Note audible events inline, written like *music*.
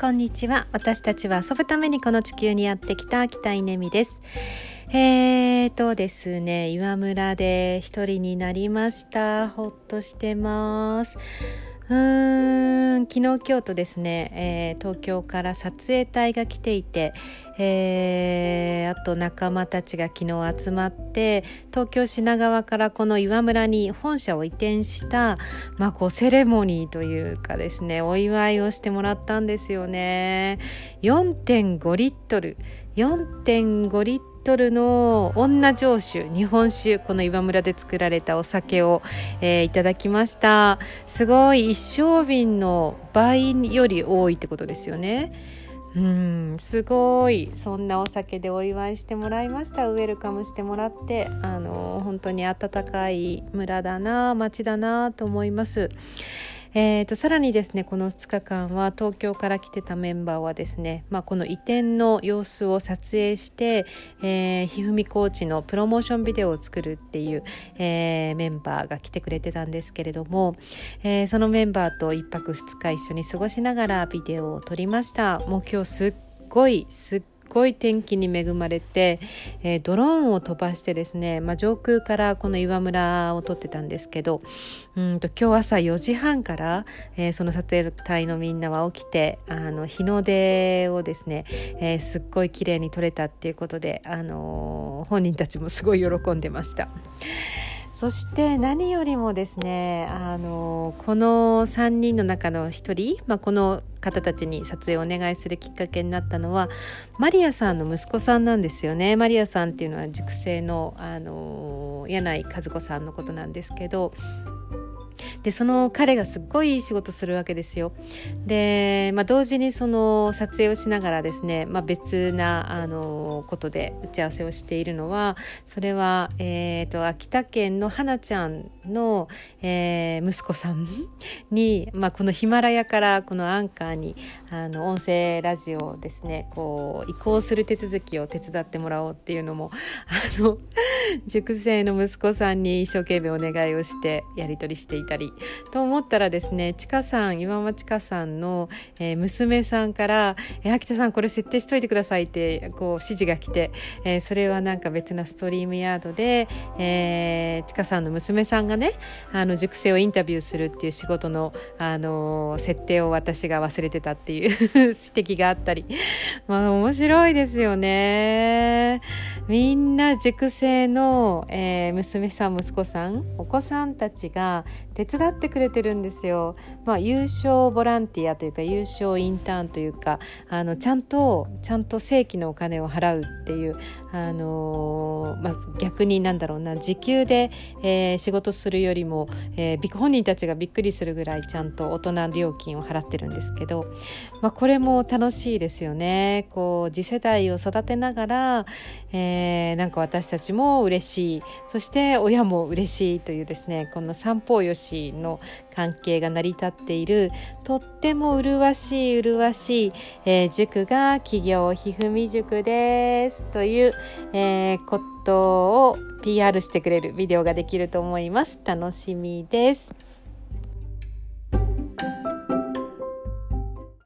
こんにちは。私たちは遊ぶためにこの地球にやってきた北稲美です。えーとですね岩村で一人になりました。ほっとしてます。うーん昨日今日とですね、えー、東京から撮影隊が来ていて、えー、あと仲間たちが昨日集まって東京品川からこの岩村に本社を移転した、まあ、こうセレモニーというかですねお祝いをしてもらったんですよね。4.5リットル。4.5リットルの女上酒日本酒この岩村で作られたお酒を、えー、いただきました。すごい一升瓶の倍より多いってことですよね。うんすごい。そんなお酒でお祝いしてもらいました。ウェルカムしてもらってあの本当に温かい村だな町だなと思います。えーと、さらにですねこの2日間は東京から来てたメンバーはですね、まあ、この移転の様子を撮影して、えー、ひふみコーチのプロモーションビデオを作るっていう、えー、メンバーが来てくれてたんですけれども、えー、そのメンバーと1泊2日一緒に過ごしながらビデオを撮りました。もう今日すっごいすっごい天気に恵まれて、えー、ドローンを飛ばしてですね、まあ、上空からこの岩村を撮ってたんですけどうんと今日朝4時半から、えー、その撮影隊のみんなは起きてあの日の出をですね、えー、すっごい綺麗に撮れたっていうことで、あの本人たちもすごい喜んでました。そして何よりもですねあのこの3人の中の1人、まあ、この方たちに撮影をお願いするきっかけになったのはマリアさんの息子さんなんですよね。マリアさんっていうのは塾生のあの柳井和子さんのことなんですけどでその彼がすっごいいい仕事するわけですよ。で、まあ、同時にその撮影をしながらですね、まあ、別なあのことで打ち合わせをしているのはそれは、えーと、秋田県の花ちゃんの、えー、息子さん *laughs* に、まあ、このヒマラヤからこのアンカーにあの音声ラジオをですねこう移行する手続きを手伝ってもらおうっていうのも *laughs* あの塾生の息子さんに一生懸命お願いをしてやり取りしていたりと思ったらですねちかさん岩間ちかさんの、えー、娘さんから「え秋田さんこれ設定しといてください」ってこう指示が来て、えー、それはなんか別なストリームヤードで、えー、ちかさんの娘さんがねあの塾生をインタビューするっていう仕事の、あの設定を私が忘れてたっていう *laughs* 指摘があったりまあ面白いですよね。みんな塾生の、えー、娘さん息子さんお子さんたちが手伝ってくれてるんですよ。まあ、優勝ボランティアというか優勝インターンというかあのちゃんとちゃんと正規のお金を払うっていう、あのー、まあ、逆になんだろうな時給で、えー、仕事するよりも、えー、本人たちがびっくりするぐらいちゃんと大人料金を払ってるんですけど、まあ、これも楽しいですよね。こう次世代を育てながら、えー、なんか私たちも嬉しいそして親も嬉しいというですねこの三方よしの関係が成り立っているとっても麗しい麗しい、えー、塾が企業ひふみ塾ですという、えー、ことを PR してくれるビデオができると思います楽しみです。